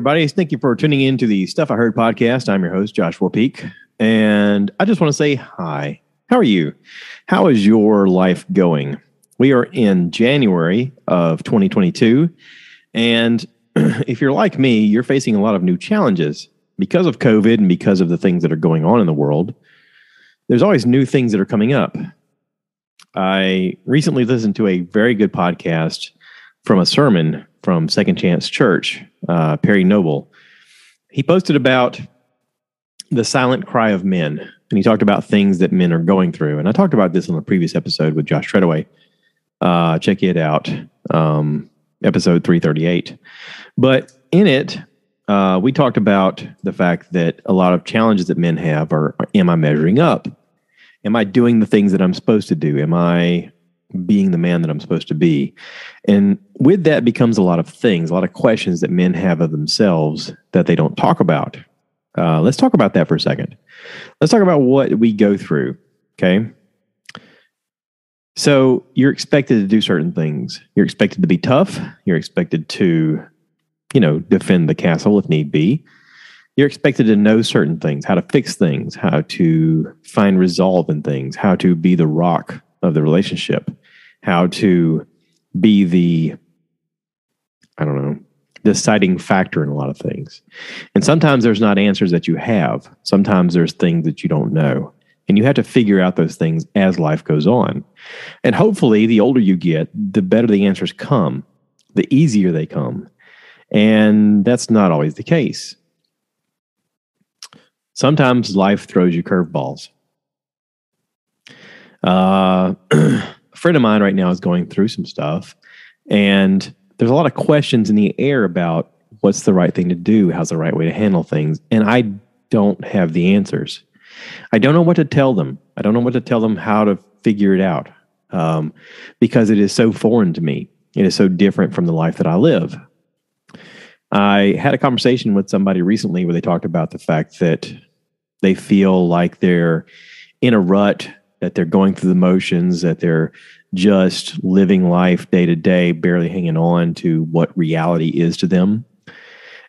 everybody. Thank you for tuning in to the Stuff I Heard podcast. I'm your host, Joshua Peek. And I just want to say hi. How are you? How is your life going? We are in January of 2022. And if you're like me, you're facing a lot of new challenges because of COVID and because of the things that are going on in the world. There's always new things that are coming up. I recently listened to a very good podcast from a sermon from Second Chance Church, uh, Perry Noble. He posted about the silent cry of men, and he talked about things that men are going through. And I talked about this on a previous episode with Josh Treadaway. Uh, check it out, um, episode 338. But in it, uh, we talked about the fact that a lot of challenges that men have are, are am I measuring up? Am I doing the things that I'm supposed to do? Am I being the man that I'm supposed to be. And with that becomes a lot of things, a lot of questions that men have of themselves that they don't talk about. Uh, let's talk about that for a second. Let's talk about what we go through. Okay. So you're expected to do certain things. You're expected to be tough. You're expected to, you know, defend the castle if need be. You're expected to know certain things, how to fix things, how to find resolve in things, how to be the rock of the relationship how to be the, I don't know, deciding factor in a lot of things. And sometimes there's not answers that you have, sometimes there's things that you don't know. And you have to figure out those things as life goes on. And hopefully, the older you get, the better the answers come, the easier they come. And that's not always the case. Sometimes life throws you curveballs. Uh, friend of mine right now is going through some stuff, and there's a lot of questions in the air about what's the right thing to do, how's the right way to handle things, and I don't have the answers. I don't know what to tell them. I don't know what to tell them how to figure it out um, because it is so foreign to me. It is so different from the life that I live. I had a conversation with somebody recently where they talked about the fact that they feel like they're in a rut that they're going through the motions, that they're just living life day to day, barely hanging on to what reality is to them.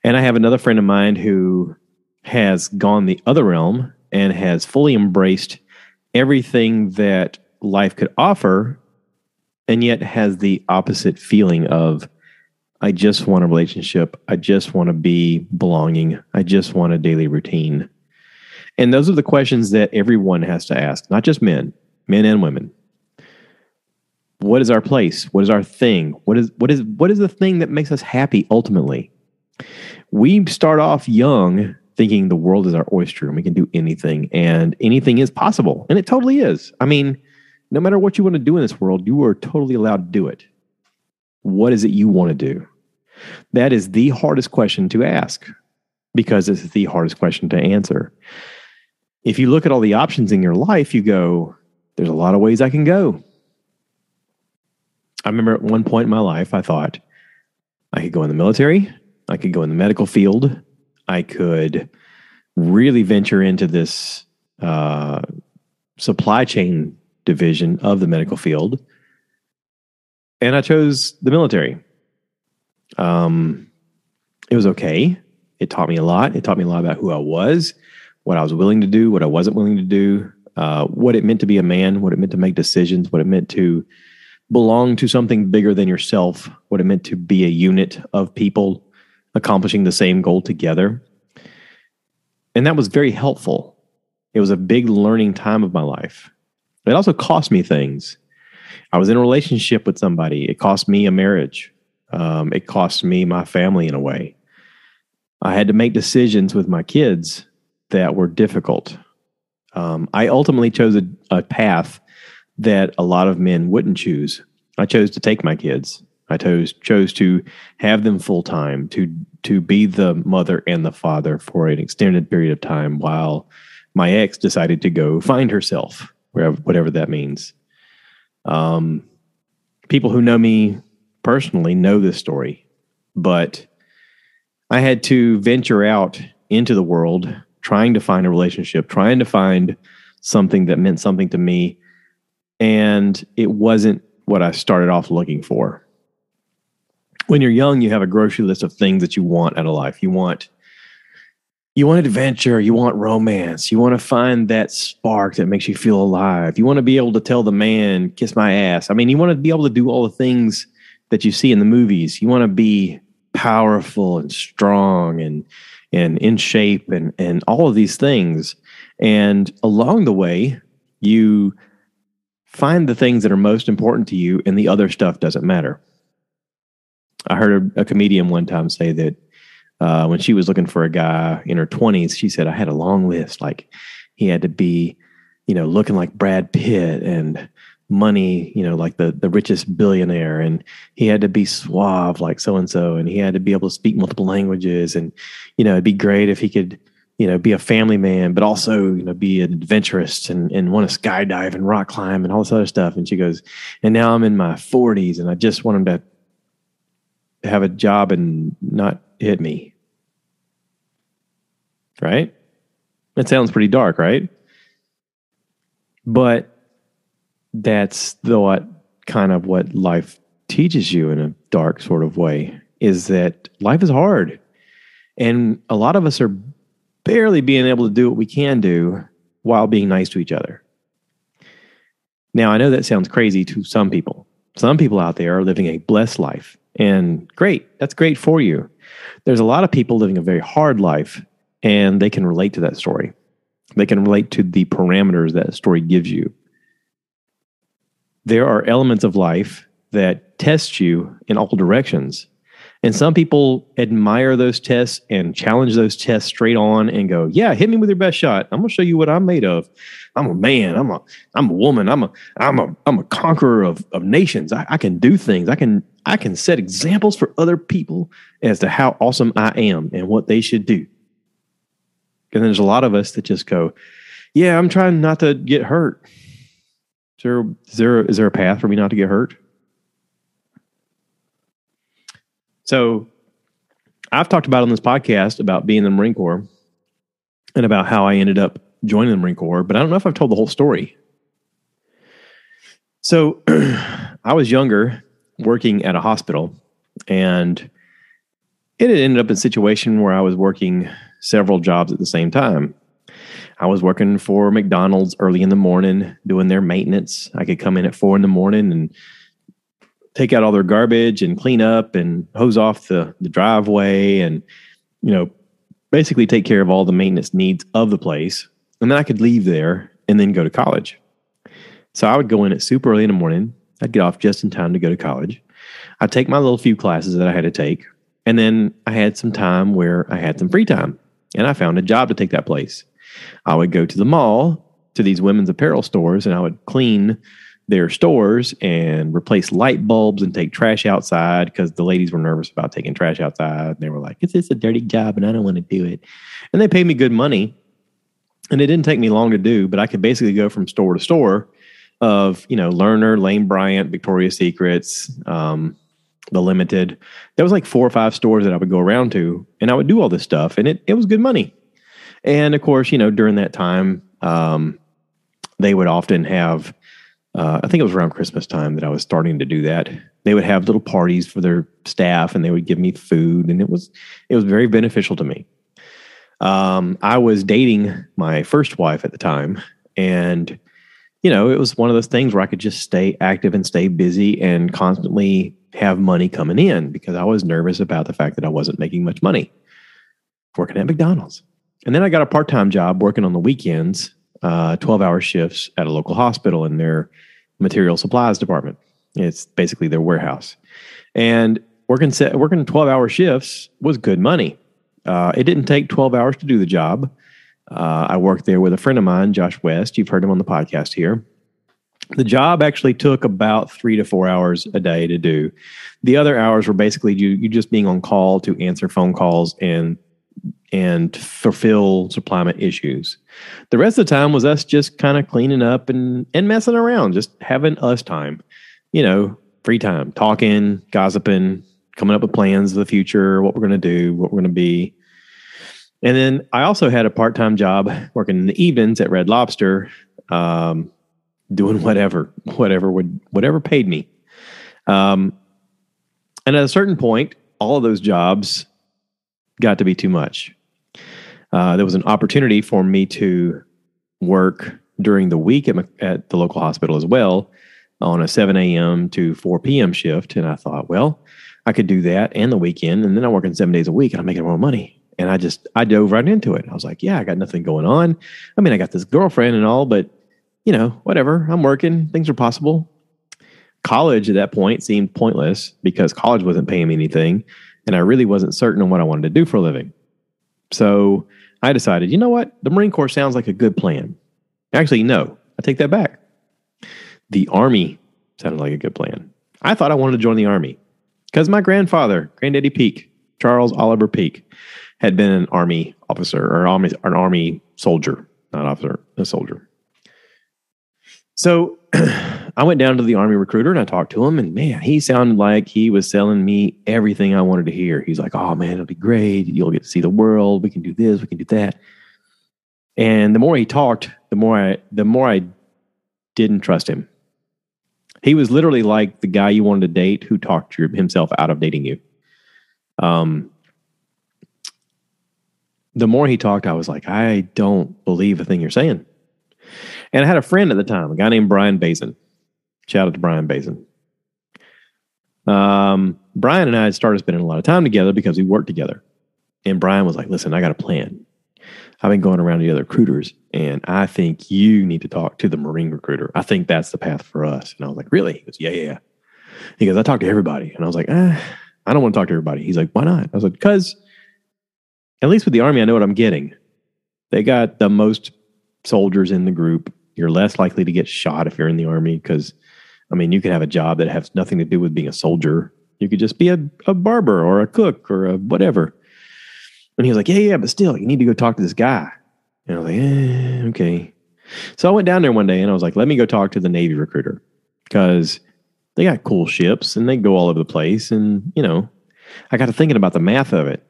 And I have another friend of mine who has gone the other realm and has fully embraced everything that life could offer, and yet has the opposite feeling of, I just want a relationship. I just want to be belonging. I just want a daily routine. And those are the questions that everyone has to ask, not just men, men and women. What is our place? What is our thing? What is what is what is the thing that makes us happy ultimately? We start off young thinking the world is our oyster and we can do anything and anything is possible. And it totally is. I mean, no matter what you want to do in this world, you are totally allowed to do it. What is it you want to do? That is the hardest question to ask because it's the hardest question to answer if you look at all the options in your life, you go, there's a lot of ways I can go. I remember at one point in my life, I thought I could go in the military, I could go in the medical field, I could really venture into this uh, supply chain division of the medical field. And I chose the military. Um, it was okay. It taught me a lot. It taught me a lot about who I was what I was willing to do, what I wasn't willing to do, uh, what it meant to be a man, what it meant to make decisions, what it meant to belong to something bigger than yourself, what it meant to be a unit of people accomplishing the same goal together. And that was very helpful. It was a big learning time of my life. It also cost me things. I was in a relationship with somebody. It cost me a marriage. Um, it cost me my family in a way. I had to make decisions with my kids that were difficult. Um, I ultimately chose a, a path that a lot of men wouldn't choose. I chose to take my kids. I chose chose to have them full time to to be the mother and the father for an extended period of time while my ex decided to go find herself, wherever whatever that means. Um, people who know me personally know this story, but I had to venture out into the world trying to find a relationship, trying to find something that meant something to me. And it wasn't what I started off looking for. when you're young, you have a grocery list of things that you want out of life. You want you want adventure, you want romance, you want to find that spark that makes you feel alive. You want to be able to tell the man, kiss my ass. I mean, you want to be able to do all the things that you see in the movies. You want to be powerful and strong and and in shape and and all of these things. And along the way, you find the things that are most important to you and the other stuff doesn't matter. I heard a, comedian one time say that uh, when she was looking for a guy in her 20s, she said, I had a long list. Like he had to be, you know, looking like Brad Pitt and money, you know, like the, the richest billionaire. And he had to be suave like so and so. And he had to be able to speak multiple languages. And, you know, it'd be great if he could, you know, be a family man, but also, you know, be an adventurous and, and want to skydive and rock climb and all this other stuff. And she goes, and now I'm in my 40s and I just want him to have a job and not hit me. Right? That sounds pretty dark, right? But that's the what kind of what life teaches you in a dark sort of way is that life is hard. And a lot of us are barely being able to do what we can do while being nice to each other. Now, I know that sounds crazy to some people. Some people out there are living a blessed life. And great, that's great for you. There's a lot of people living a very hard life, and they can relate to that story. They can relate to the parameters that story gives you. There are elements of life that test you in all directions. And some people admire those tests and challenge those tests straight on and go, "Yeah, hit me with your best shot. I'm to show you what I'm made of. I'm a man. I'm a I'm a woman. I'm a I'm a I'm a conqueror of of nations. I, I can do things. I can I can set examples for other people as to how awesome I am and what they should do. And then there's a lot of us that just go, "Yeah, I'm trying not to get hurt." Is there is there is there a path for me not to get hurt? So I've talked about on this podcast about being in the Marine Corps and about how I ended up joining the Marine Corps, but I don't know if I've told the whole story. So I was younger working at a hospital and it had ended up in a situation where I was working several jobs at the same time. I was working for McDonald's early in the morning doing their maintenance. I could come in at four in the morning and take out all their garbage and clean up and hose off the, the driveway and, you know, basically take care of all the maintenance needs of the place. And then I could leave there and then go to college. So I would go in at super early in the morning. I'd get off just in time to go to college. I'd take my little few classes that I had to take. And then I had some time where I had some free time and I found a job to take that place. I would go to the mall to these women's apparel stores and I would clean their stores and replace light bulbs and take trash outside because the ladies were nervous about taking trash outside. They were like, "It's this a dirty job and I don't want to do it?" And they paid me good money, and it didn't take me long to do. But I could basically go from store to store of you know Lerner, Lane Bryant, Victoria's Secrets, um, the Limited. There was like four or five stores that I would go around to, and I would do all this stuff, and it it was good money. And of course, you know, during that time, um, they would often have uh, I think it was around Christmas time that I was starting to do that. They would have little parties for their staff, and they would give me food, and it was it was very beneficial to me. Um, I was dating my first wife at the time, and you know it was one of those things where I could just stay active and stay busy and constantly have money coming in because I was nervous about the fact that I wasn't making much money working at McDonald's. And then I got a part time job working on the weekends uh, 12 hour shifts at a local hospital in their material supplies department. It's basically their warehouse. And working, working 12 hour shifts was good money. Uh, it didn't take 12 hours to do the job. Uh, I worked there with a friend of mine, Josh West. You've heard him on the podcast here. The job actually took about three to four hours a day to do. The other hours were basically you, you just being on call to answer phone calls and and fulfill supplement issues. The rest of the time was us just kind of cleaning up and and messing around, just having us time. You know, free time, talking, gossiping, coming up with plans of the future, what we're going to do, what we're going to be. And then I also had a part time job working in the evenings at Red Lobster, um, doing whatever, whatever would, whatever paid me. Um, And at a certain point, all of those jobs got to be too much. Uh, there was an opportunity for me to work during the week at, at the local hospital as well on a 7 a.m. to 4 p.m. shift. And I thought, well, I could do that and the weekend. And then I'm working seven days a week and I'm making more money. And I just, I dove right into it. I was like, yeah, I got nothing going on. I mean, I got this girlfriend and all, but you know, whatever. I'm working. Things are possible. College at that point seemed pointless because college wasn't paying me anything. And I really wasn't certain on what I wanted to do for a living. So I decided, you know what? The Marine Corps sounds like a good plan. Actually, no, I take that back. The Army sounded like a good plan. I thought I wanted to join the Army because my grandfather, Granddaddy Peek, Charles Oliver Peek, had been an Army officer or an Army soldier, not officer, a soldier. So I went down to the Army recruiter and I talked to him, and man, he sounded like he was selling me everything I wanted to hear. He's like, "Oh man, it'll be great. You'll get to see the world. We can do this. We can do that." And the more he talked, the more I the more I didn't trust him. He was literally like the guy you wanted to date who talked himself out of dating you. Um, the more he talked, I was like, I don't believe a thing you're saying. And I had a friend at the time, a guy named Brian Bazin. Shout out to Brian Basin. Um, Brian and I had started spending a lot of time together because we worked together. And Brian was like, listen, I got a plan. I've been going around to the other recruiters, and I think you need to talk to the Marine recruiter. I think that's the path for us. And I was like, really? He goes, yeah, yeah. He goes, I talked to everybody. And I was like, eh, I don't want to talk to everybody. He's like, why not? I was like, because at least with the Army, I know what I'm getting. They got the most soldiers in the group. You're less likely to get shot if you're in the Army because, I mean, you could have a job that has nothing to do with being a soldier. You could just be a, a barber or a cook or a whatever. And he was like, Yeah, yeah, but still, you need to go talk to this guy. And I was like, eh, okay. So I went down there one day and I was like, let me go talk to the Navy recruiter because they got cool ships and they go all over the place. And, you know, I got to thinking about the math of it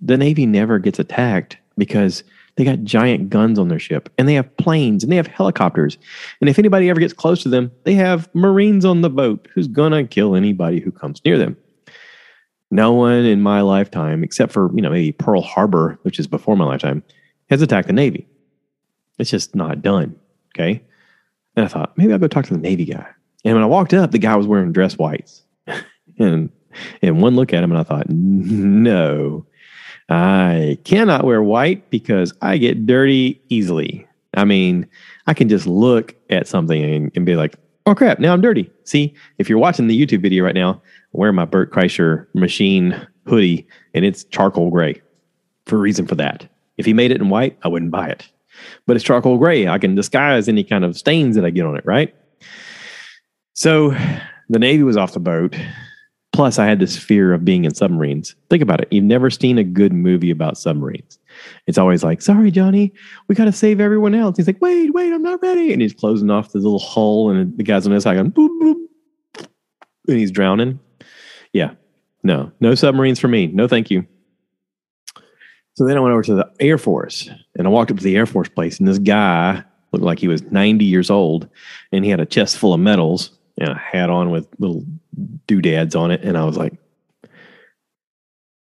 the Navy never gets attacked because they got giant guns on their ship and they have planes and they have helicopters. And if anybody ever gets close to them, they have Marines on the boat who's going to kill anybody who comes near them. No one in my lifetime, except for, you know, maybe Pearl Harbor, which is before my lifetime, has attacked the Navy. It's just not done. Okay. And I thought, maybe I'll go talk to the Navy guy. And when I walked up, the guy was wearing dress whites. and and one look at him and I thought, no, I cannot wear white because I get dirty easily. I mean, I can just look at something and, and, be like, oh crap, now I'm dirty. See, if you're watching the YouTube video right now, wearing my Bert Kreischer machine hoodie and it's charcoal gray for a reason for that. If he made it in white, I wouldn't buy it. But it's charcoal gray. I can disguise any kind of stains that I get on it, right? So the Navy was off the boat Plus, I had this fear of being in submarines. Think about it. You've never seen a good movie about submarines. It's always like, sorry, Johnny, we got to save everyone else. He's like, wait, wait, I'm not ready. And he's closing off the little hull, and the guy's on this side going, boop, boop, and he's drowning. Yeah, no, no submarines for me. No, thank you. So then I went over to the Air Force and I walked up to the Air Force place, and this guy looked like he was 90 years old and he had a chest full of medals and a hat on with little doodads on it. And I was like,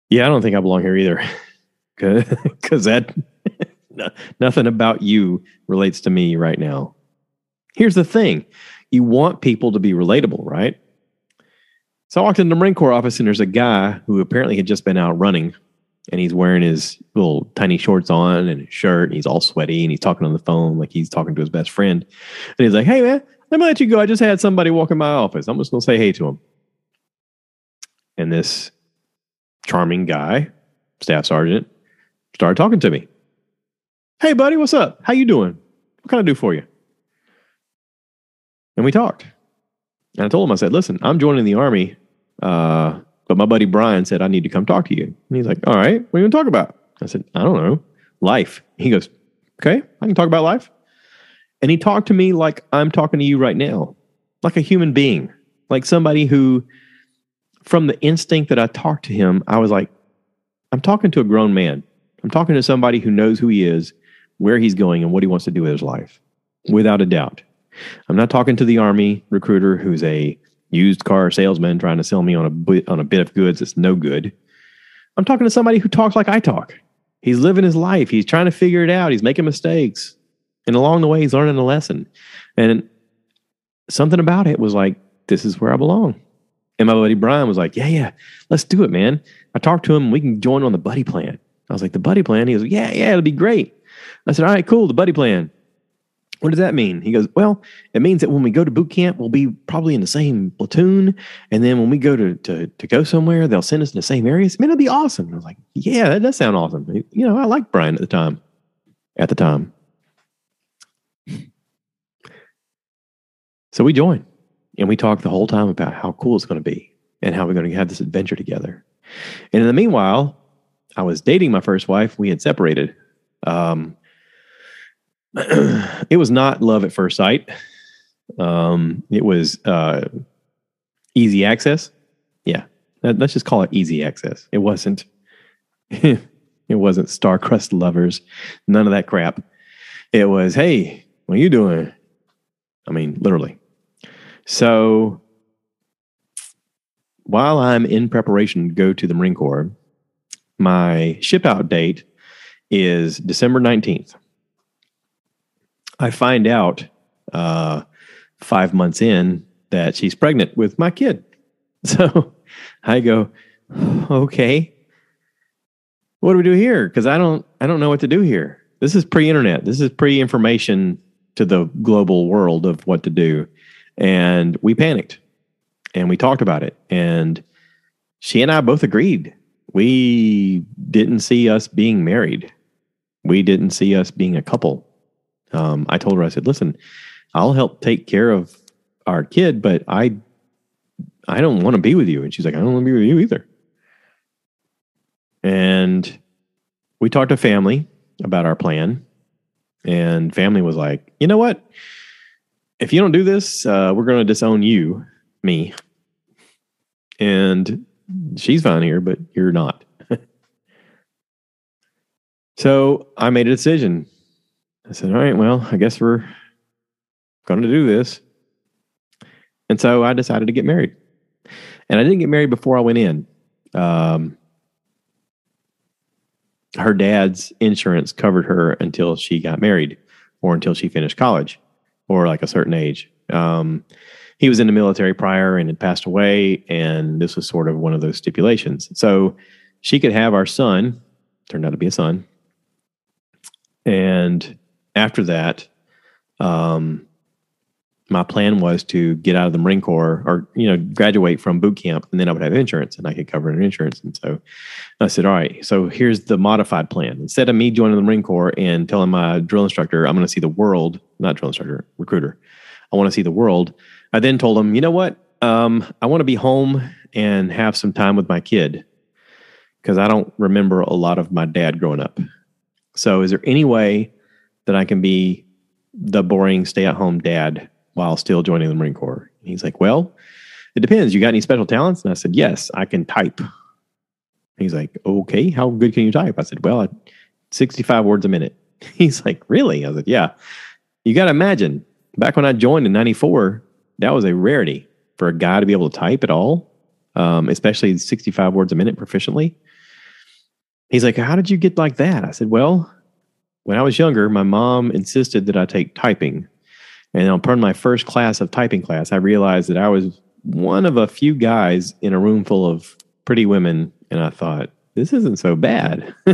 yeah, I don't think I belong here either. Because that, nothing about you relates to me right now. Here's the thing you want people to be relatable, right? So I walked into the Marine Corps office and there's a guy who apparently had just been out running and he's wearing his little tiny shorts on and his shirt and he's all sweaty and he's talking on the phone like he's talking to his best friend. And he's like, Hey man, let me let you go. I just had somebody walk in my office. I'm just gonna say hey to him. And this charming guy, staff sergeant, started talking to me. Hey, buddy, what's up? How you doing? What can I do for you? And we talked. And I told him, I said, listen, I'm joining the army, uh, but my buddy Brian said I need to come talk to you. And he's like, all right, what are you going to talk about? I said, I don't know, life. He goes, okay, I can talk about life. And he talked to me like I'm talking to you right now, like a human being, like somebody who from the instinct that I talked to him, I was like, I'm talking to a grown man. I'm talking to somebody who knows who he is, where he's going, and what he wants to do with his life, without a doubt. I'm not talking to the army recruiter who's a used car salesman trying to sell me on a bit, on a bit of goods that's no good. I'm talking to somebody who talks like I talk. He's living his life. He's trying to figure it out. He's making mistakes. And along the way, he's learning a lesson. And something about it was like, this is where I belong. And my buddy Brian was like, yeah, yeah, let's do it, man. I talked to him. We can join on the buddy plan. I was like, the buddy plan? He goes, yeah, yeah, it'll be great. I said, all right, cool, the buddy plan. What does that mean? He goes, Well, it means that when we go to boot camp, we'll be probably in the same platoon. And then when we go to to, to go somewhere, they'll send us in the same areas. Man, it'll be awesome. I was like, Yeah, that does sound awesome. You know, I liked Brian at the time. At the time. So we joined and we talked the whole time about how cool it's going to be and how we're going to have this adventure together. And in the meanwhile, I was dating my first wife. We had separated. Um, it was not love at first sight. Um, it was uh, easy access. Yeah, let's just call it easy access. It wasn't. it wasn't star-crossed lovers. None of that crap. It was, hey, what are you doing? I mean, literally. So while I'm in preparation to go to the Marine Corps, my ship out date is December 19th. I find out uh, five months in that she's pregnant with my kid. So I go, okay, what do we do here? Because I don't, I don't know what to do here. This is pre-internet. This is pre-information to the global world of what to do, and we panicked, and we talked about it, and she and I both agreed we didn't see us being married. We didn't see us being a couple um, I told her, I said, listen, I'll help take care of our kid, but I, I don't want to be with you. And she's like, I don't want to be with you either. And we talked to family about our plan. And family was like, you know what? If you don't do this, uh, we're going to disown you, me. And she's fine here, but you're not. so I made a decision. I said, all right, well, I guess we're going to do this. And so I decided to get married. And I didn't get married before I went in. Um, her dad's insurance covered her until she got married or until she finished college or like a certain age. Um, he was in the military prior and had passed away, and this was sort of one of those stipulations. So she could have our son, turned out to be a son, and after that, um, my plan was to get out of the Marine Corps or, you know, graduate from boot camp and then I would have insurance and I could cover an insurance. And so I said, all right, so here's the modified plan. Instead of me joining the Marine Corps and telling my drill instructor, I'm going to see the world, not drill instructor, recruiter, I want to see the world. I then told him, you know what? Um, I want to be home and have some time with my kid because I don't remember a lot of my dad growing up. So is there any way that I can be the boring stay at home dad while still joining the Marine Corps? And he's like, Well, it depends. You got any special talents? And I said, Yes, I can type. And he's like, Okay, how good can you type? I said, Well, 65 words a minute. He's like, Really? I said, Yeah. You got to imagine, back when I joined in 94, that was a rarity for a guy to be able to type at all, um, especially 65 words a minute proficiently. He's like, How did you get like that? I said, Well, when I was younger, my mom insisted that I take typing. And upon my first class of typing class, I realized that I was one of a few guys in a room full of pretty women. And I thought, this isn't so bad.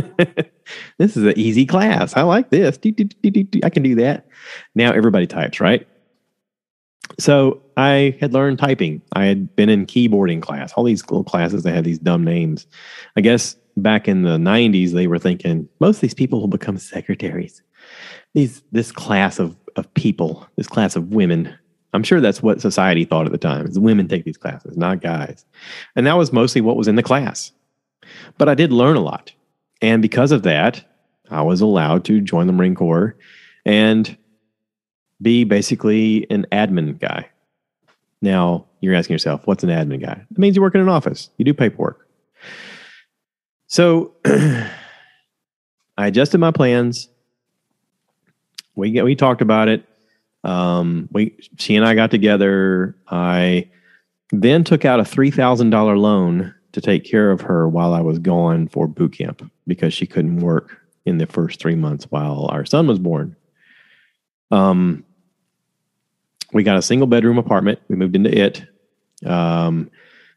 this is an easy class. I like this. I can do that. Now everybody types, right? So I had learned typing. I had been in keyboarding class, all these little classes that had these dumb names. I guess back in the 90s they were thinking most of these people will become secretaries these this class of of people this class of women. I'm sure that's what society thought at the time is women take these classes not guys. And that was mostly what was in the class. But i did learn a lot. And because of that i was allowed to join the marine corps and be basically an admin guy. Now you're asking yourself what's an admin guy? It means you work in an office. You do paperwork. So I adjusted my plans. We we talked about it. Um, we she and I got together. I Then took out a $3,000 loan to take care of her while I was gone for boot camp because she couldn't work in the first three months while our son was born. Um, we got a single bedroom apartment. We moved into it. Um,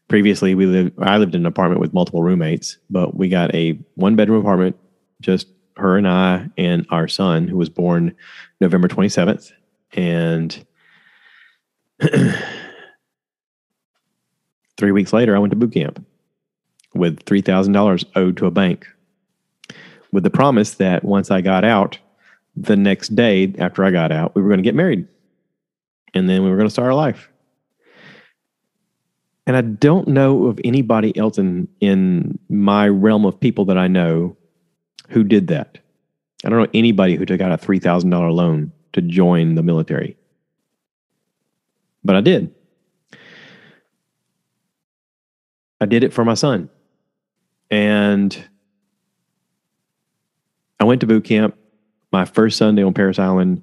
previously, we lived. I lived in an apartment with multiple roommates, but we got a one bedroom apartment, just her and I and our son, who was born November twenty seventh, and. Three weeks later, I went to boot camp with $3,000 owed to a bank with the promise that once I got out, the next day after I got out, we were going to get married. And then we were going to start our life. And I don't know of anybody else in, in my realm of people that I know who did that. I don't know anybody who took out a $3,000 loan to join the military. But I did. I did it for my son. And I went to boot camp. My first Sunday on Parris Island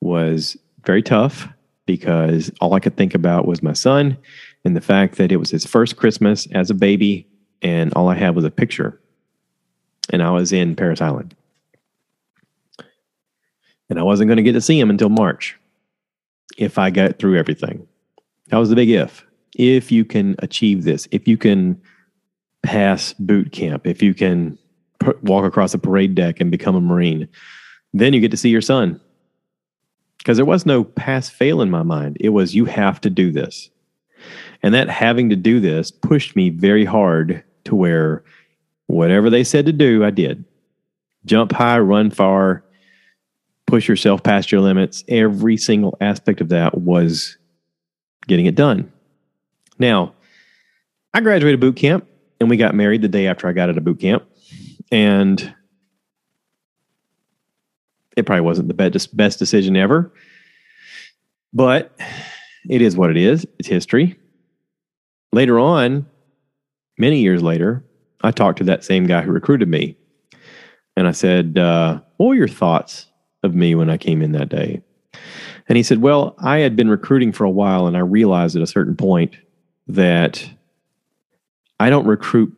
was very tough because all I could think about was my son and the fact that it was his first Christmas as a baby, and all I had was a picture. And I was in Parris Island. And I wasn't going to get to see him until March if I got through everything. That was the big if. If you can achieve this, if you can pass boot camp, if you can walk across a parade deck and become a Marine, then you get to see your son. Because there was no pass fail in my mind. It was, you have to do this. And that having to do this pushed me very hard to where whatever they said to do, I did. Jump high, run far, push yourself past your limits. Every single aspect of that was getting it done. Now, I graduated boot camp and we got married the day after I got out of boot camp. And it probably wasn't the best decision ever, but it is what it is. It's history. Later on, many years later, I talked to that same guy who recruited me, and I said, uh, "What were your thoughts of me when I came in that day?" And he said, "Well, I had been recruiting for a while, and I realized at a certain point that I don't recruit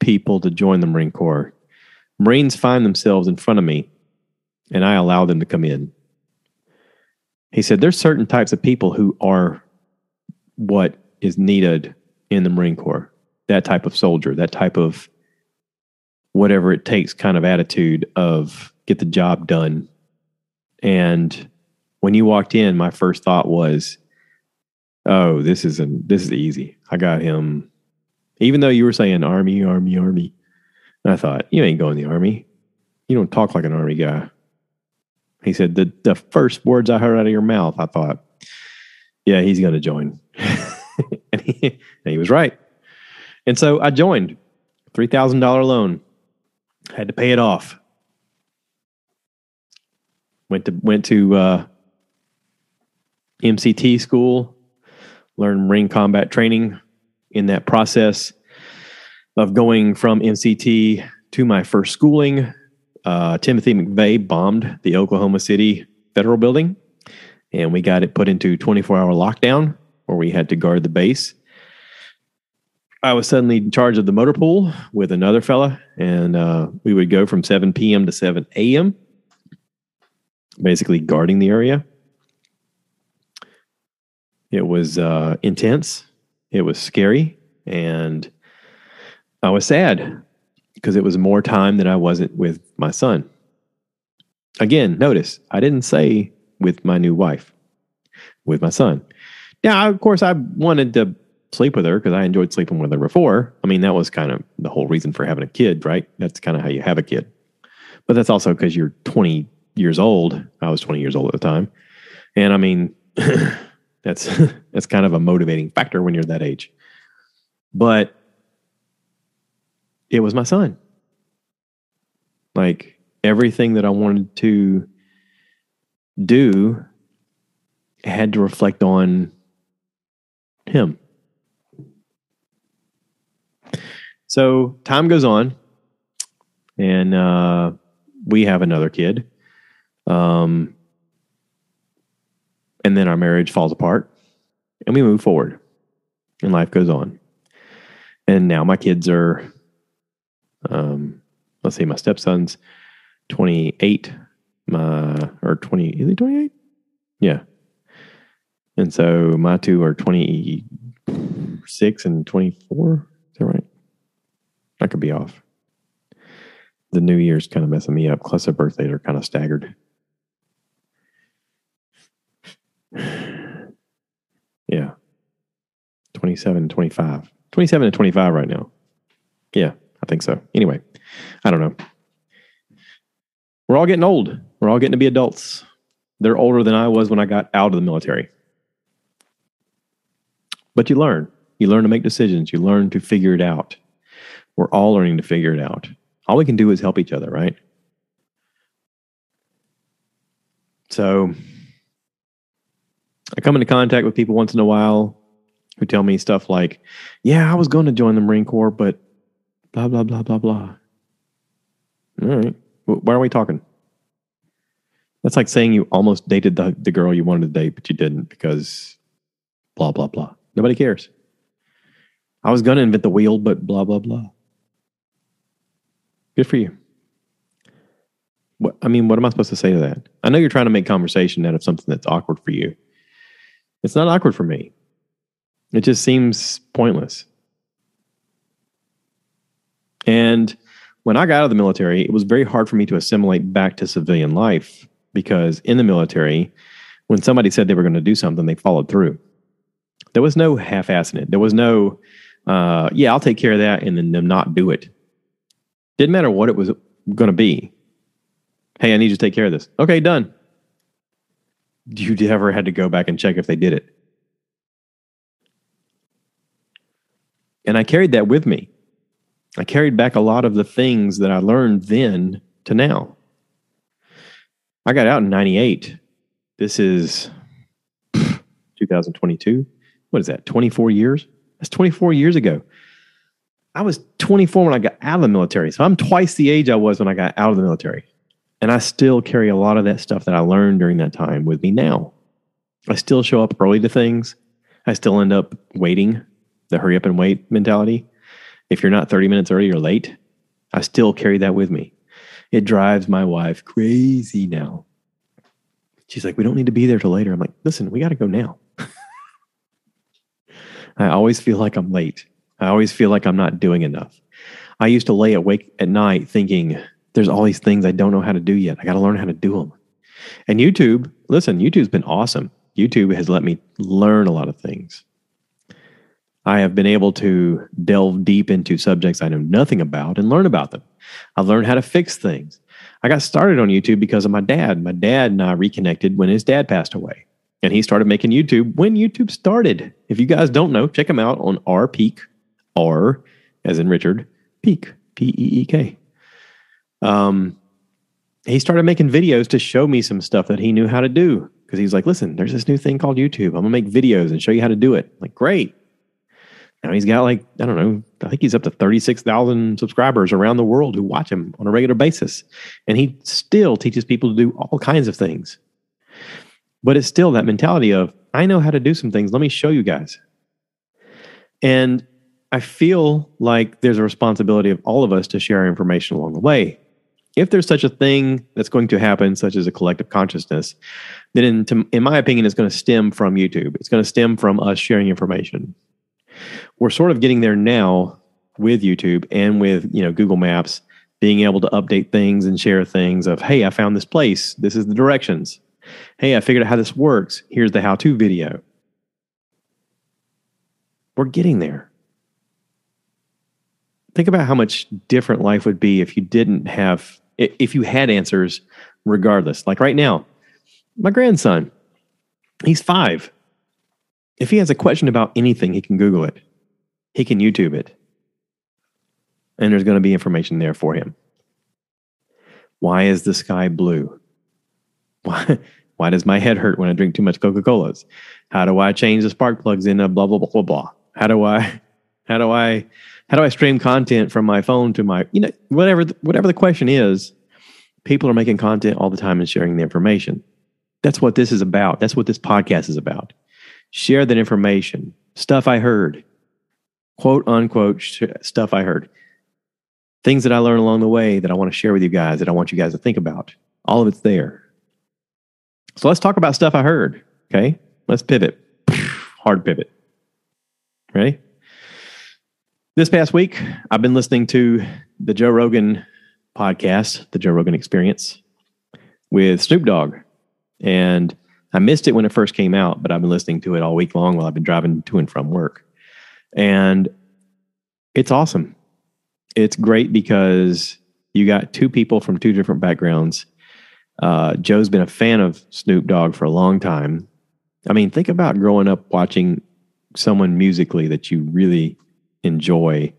people to join the Marine Corps. Marines find themselves in front of me and I allow them to come in. He said, There's certain types of people who are what is needed in the Marine Corps that type of soldier, that type of whatever it takes kind of attitude of get the job done. And when you walked in, my first thought was, oh, this isn't this is easy. I got him even though you were saying army, army, army. And I thought, you ain't going the army. You don't talk like an army guy. He said, the, the first words I heard out of your mouth, I thought, yeah, he's going to join. and, he, and he was right. And so I joined. $3,000 loan. Had to pay it off. Went to went to uh, MCT school, learned Marine combat training, in that process of going from MCT to my first schooling, uh, Timothy McVeigh bombed the Oklahoma City Federal Building, and we got it put into 24 hour lockdown where we had to guard the base. I was suddenly in charge of the motor pool with another fella, and uh, we would go from 7 p.m. to 7 a.m., basically guarding the area. It was uh, intense. It was scary and I was sad because it was more time that I wasn't with my son. Again, notice I didn't say with my new wife, with my son. Now, of course, I wanted to sleep with her because I enjoyed sleeping with her before. I mean, that was kind of the whole reason for having a kid, right? That's kind of how you have a kid. But that's also because you're 20 years old. I was 20 years old at the time. And I mean, That's that's kind of a motivating factor when you're that age. But it was my son. Like everything that I wanted to do had to reflect on him. So time goes on, and uh, we have another kid. Um, and then our marriage falls apart and we move forward. and life goes on. And now my kids are, um, let's see, my stepson's 28, my, or 20, is he 28? Yeah. And so my two are 26 and 24. I could be off. The New Year's kind of messing me up. Plus, their birthdays are kind of staggered. Yeah. 27, and 25. 27 and 25 right now. Yeah, I think so. Anyway, I don't know. We're all getting old. We're all getting to be adults. They're older than I was when I got out of the military. But you learn. You learn to make decisions. You learn to figure it out. We're all learning to figure it out. All we can do is help each other, right? So I come into contact with people once in a while who tell me stuff like, yeah, I was going to join the Marine Corps, but blah, blah, blah, blah, blah. All right. Why are we talking? That's like saying you almost dated the, the girl you wanted to date, but you didn't because blah, blah, blah. Nobody cares. I was going to invent the wheel, but blah, blah, blah. Good for you. What, I mean, what am I supposed to say to that? I know you're trying to make conversation out of something that's awkward for you. It's not awkward for me. It just seems pointless. And when I got out of the military, it was very hard for me to assimilate back to civilian life because in the military, when somebody said they were going to do something, they followed through. There was no half assing it. There was no, uh, yeah, I'll take care of that and then them not do it. Didn't matter what it was going to be. Hey, I need you to take care of this. Okay, done you ever had to go back and check if they did it. And I carried that with me. I carried back a lot of the things that I learned then to now. I got out in 98. This is 2022. What is that? 24 years? That's 24 years ago. I was 24 when I got out of the military. So I'm twice the age I was when I got out of the military. And I still carry a lot of that stuff that I learned during that time with me now. I still show up early to things. I still end up waiting, the hurry up and wait mentality. If you're not 30 minutes early or late, I still carry that with me. It drives my wife crazy now. She's like, we don't need to be there till later. I'm like, listen, we got to go now. I always feel like I'm late. I always feel like I'm not doing enough. I used to lay awake at night thinking, there's all these things I don't know how to do yet. I got to learn how to do them. And YouTube, listen, YouTube's been awesome. YouTube has let me learn a lot of things. I have been able to delve deep into subjects I know nothing about and learn about them. I've learned how to fix things. I got started on YouTube because of my dad. My dad and I reconnected when his dad passed away. And he started making YouTube when YouTube started. If you guys don't know, check him out on R Peek, R as in Richard, Peek, P E E K um, he started making videos to show me some stuff that he knew how to do. Because he's like, listen, there's this new thing called YouTube. I'm gonna make videos and show you how to do it. I'm like, great. Now he's got like, I don't know, I think he's up to 36,000 subscribers around the world who watch him on a regular basis. And he still teaches people to do all kinds of things. But it's still that mentality of, I know how to do some things. Let me show you guys. And I feel like there's a responsibility of all of us to share information along the way if there's such a thing that's going to happen, such as a collective consciousness, then in, to, in my opinion, it's going to stem from YouTube. It's going to stem from us sharing information. We're sort of getting there now with YouTube and with you know Google Maps, being able to update things and share things of, hey, I found this place. This is the directions. Hey, I figured out how this works. Here's the how-to video. We're getting there think about how much different life would be if you didn't have if you had answers regardless. Like right now, my grandson, he's five. If he has a question about anything, he can Google it, he can YouTube it, and there's going to be information there for him. Why is the sky blue? Why, why does my head hurt when I drink too much Coca Colas? How do I change the spark plugs in a blah, blah, blah, blah, blah? How do I, how do I how do I stream content from my phone to my, you know, whatever, whatever the question is, people are making content all the time and sharing the information. That's what this is about. That's what this podcast is about. Share that information. stuff I heard, quote unquote sh- stuff I heard, things that I learned along the way that I want to share with you guys that I want you guys to think about. All of it's there. So let's talk about stuff I heard. Okay. Let's pivot. Hard pivot. Ready? This past week, I've been listening to the Joe Rogan podcast, The Joe Rogan Experience, with Snoop Dogg. And I missed it when it first came out, but I've been listening to it all week long while I've been driving to and from work. And it's awesome. It's great because you got two people from two different backgrounds. Uh, Joe's been a fan of Snoop Dogg for a long time. I mean, think about growing up watching someone musically that you really enjoy,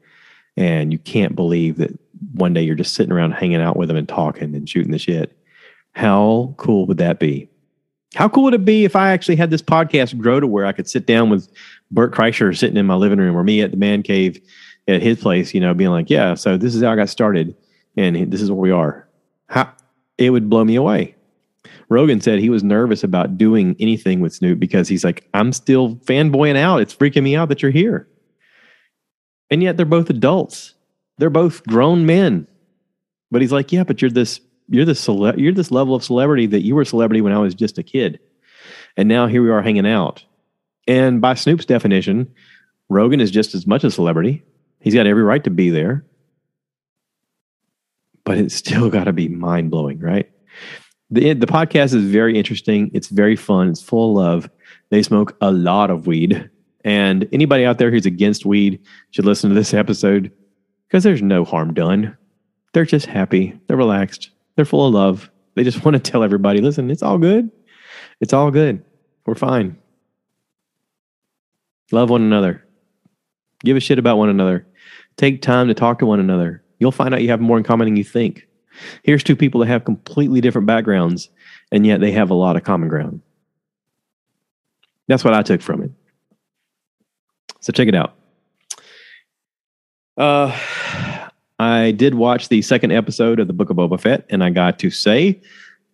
and you can't believe that one day you're just sitting around hanging out with them and talking and shooting the shit. How cool would that be? How cool would it be if I actually had this podcast grow to where I could sit down with Bert Kreischer sitting in my living room or me at the man cave at his place, you know, being like, yeah, so this is how I got started and this is where we are. How it would blow me away. Rogan said he was nervous about doing anything with Snoop because he's like, I'm still fanboying out. It's freaking me out that you're here. And yet they're both adults. They're both grown men. But he's like, yeah, but you're this you're this cele- you're this level of celebrity that you were a celebrity when I was just a kid. And now here we are hanging out. And by Snoop's definition, Rogan is just as much a celebrity. He's got every right to be there. But it's still got to be mind blowing, right? The, the podcast is very interesting. It's very fun. It's full of love. They smoke a lot of weed. And anybody out there who's against weed should listen to this episode because there's no harm done. They're just happy. They're relaxed. They're full of love. They just want to tell everybody listen, it's all good. It's all good. We're fine. Love one another. Give a shit about one another. Take time to talk to one another. You'll find out you have more in common than you think. Here's two people that have completely different backgrounds, and yet they have a lot of common ground. That's what I took from it. So check it out. Uh, I did watch the second episode of the Book of Boba Fett, and I got to say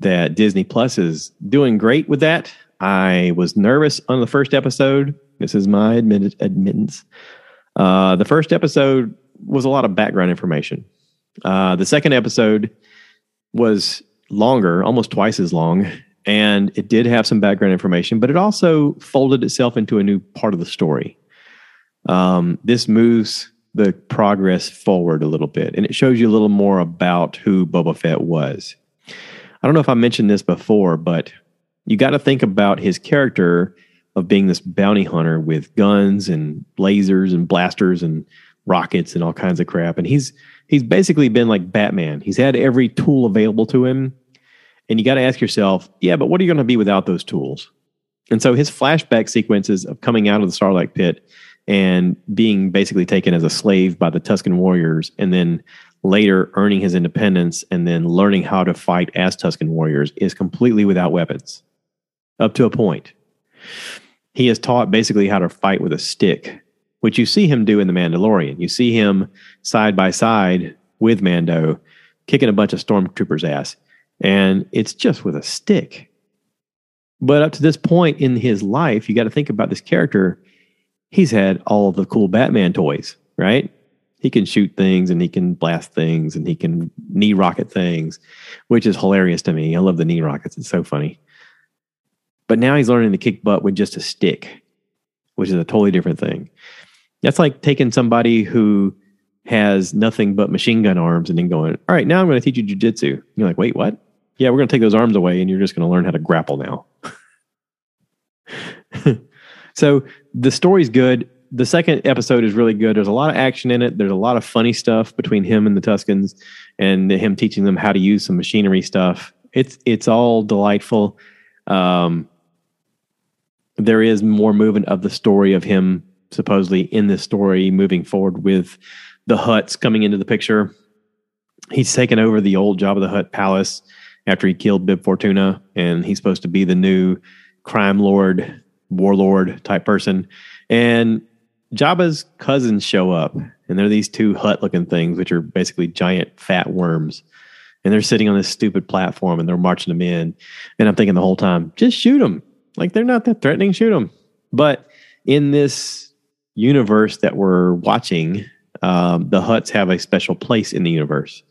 that Disney Plus is doing great with that. I was nervous on the first episode. This is my admit- admittance. Uh, the first episode was a lot of background information. Uh, the second episode was longer, almost twice as long, and it did have some background information, but it also folded itself into a new part of the story. Um, this moves the progress forward a little bit, and it shows you a little more about who Boba Fett was. I don't know if I mentioned this before, but you got to think about his character of being this bounty hunter with guns and lasers and blasters and rockets and all kinds of crap. And he's he's basically been like Batman. He's had every tool available to him. And you got to ask yourself, yeah, but what are you going to be without those tools? And so his flashback sequences of coming out of the Sarlacc pit and being basically taken as a slave by the Tusken warriors, and then later earning his independence and then learning how to fight as Tusken warriors is completely without weapons up to a point. He is taught basically how to fight with a stick, which you see him do in The Mandalorian. You see him side by side with Mando kicking a bunch of stormtroopers' ass, and it's just with a stick. But up to this point in his life, you got to think about this character he's had all of the cool Batman toys, right? He can shoot things and he can blast things and he can knee rocket things, which is hilarious to me. I love the knee rockets. It's so funny. But now he's learning to kick butt with just a stick, which is a totally different thing. That's like taking somebody who has nothing but machine gun arms and then going, all right, now I'm going to teach you jujitsu. You're like, wait, what? Yeah, we're going to take those arms away and you're just going to learn how to grapple now. So the story's good. The second episode is really good. There's a lot of action in it. There's a lot of funny stuff between him and the Tuskens, and him teaching them how to use some machinery stuff. It's it's all delightful. Um, there is more movement of the story of him supposedly in this story moving forward with the Hutts coming into the picture. He's taken over the old job of the Hutt palace after he killed Bib Fortuna, and he's supposed to be the new crime lord warlord type person. And Jabba's cousins show up, and they're these two Hutt looking things, which are basically giant fat worms. And they're sitting on this stupid platform and they're marching them in. And I'm thinking the whole time, just shoot them. Like they're not that threatening, shoot them. But in this universe that we're watching, um, the Hutts have a special place in the universe.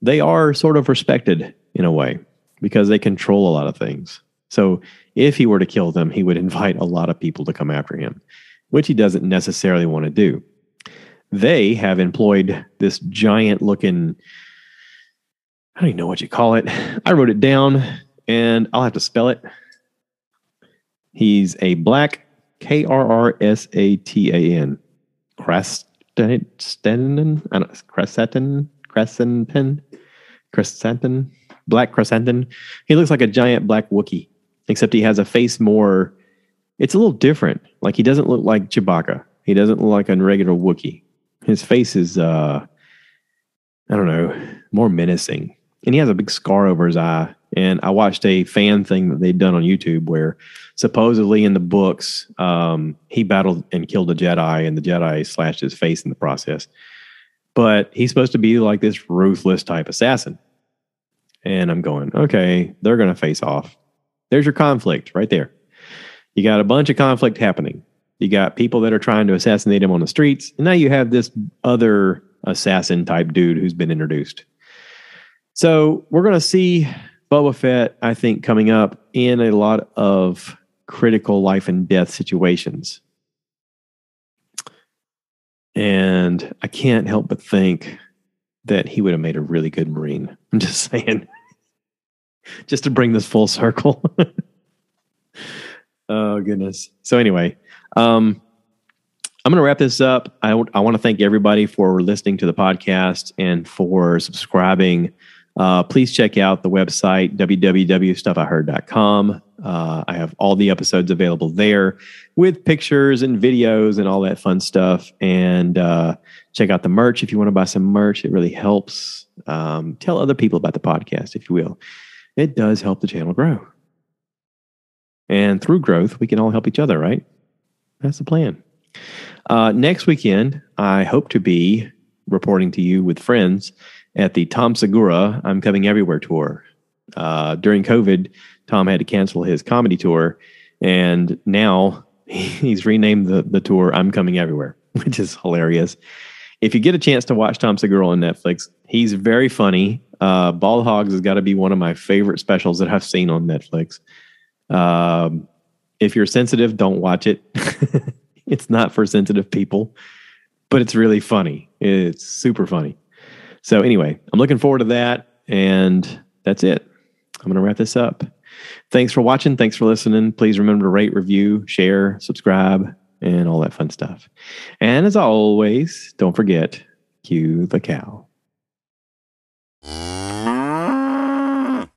They are sort of respected in a way because they control a lot of things. So if he were to kill them, he would invite a lot of people to come after him, which he doesn't necessarily want to do. They have employed this giant looking, I don't even know what you call it. I wrote it down and I'll have to spell it. He's a black K R R S A T A N. Krrsantan, Krrsantan, Krrsantan, Krrsantan, black Krrsantan. He looks like a giant black Wookie, except he has a face more. It's a little different. Like he doesn't look like Chewbacca. He doesn't look like a regular Wookie. His face is, uh, I don't know, more menacing, and he has a big scar over his eye. And I watched a fan thing that they'd done on YouTube where supposedly in the books, um, he battled and killed a Jedi, and the Jedi slashed his face in the process. But he's supposed to be like this ruthless type assassin. And I'm going, okay, they're going to face off. There's your conflict right there. You got a bunch of conflict happening. You got people that are trying to assassinate him on the streets. And now you have this other assassin type dude who's been introduced. So we're going to see Boba Fett, I think, coming up in a lot of critical life and death situations. And I can't help but think that he would have made a really good Marine. I'm just saying, just to bring this full circle. oh, goodness. So, anyway, um, I'm going to wrap this up. I, I want to thank everybody for listening to the podcast and for subscribing uh, please check out the website, www.stuffiheard.com. Uh, I have all the episodes available there with pictures and videos and all that fun stuff. And uh, check out the merch if you want to buy some merch. It really helps. Um, tell other people about the podcast, if you will. It does help the channel grow. And through growth, we can all help each other, right? That's the plan. Uh, next weekend, I hope to be reporting to you with friends at the Tom Segura I'm Coming Everywhere tour. Uh, during COVID, Tom had to cancel his comedy tour, and now he's renamed the, the tour I'm Coming Everywhere, which is hilarious. If you get a chance to watch Tom Segura on Netflix, he's very funny. Uh, Ball Hogs has got to be one of my favorite specials that I've seen on Netflix. Um, if you're sensitive, don't watch it. it's not for sensitive people, but it's really funny. It's super funny. So, anyway, I'm looking forward to that. And that's it. I'm going to wrap this up. Thanks for watching. Thanks for listening. Please remember to rate, review, share, subscribe, and all that fun stuff. And as always, don't forget, cue the cow.